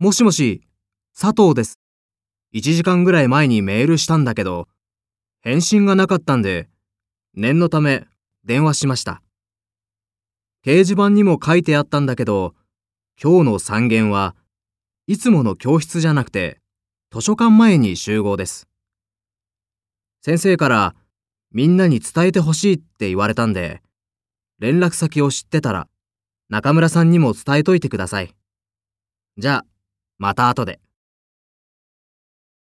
もしもし、佐藤です。1時間ぐらい前にメールしたんだけど、返信がなかったんで、念のため電話しました。掲示板にも書いてあったんだけど、今日の3限はいつもの教室じゃなくて、図書館前に集合です。先生からみんなに伝えてほしいって言われたんで、連絡先を知ってたら中村さんにも伝えといてください。じゃあ、また後で。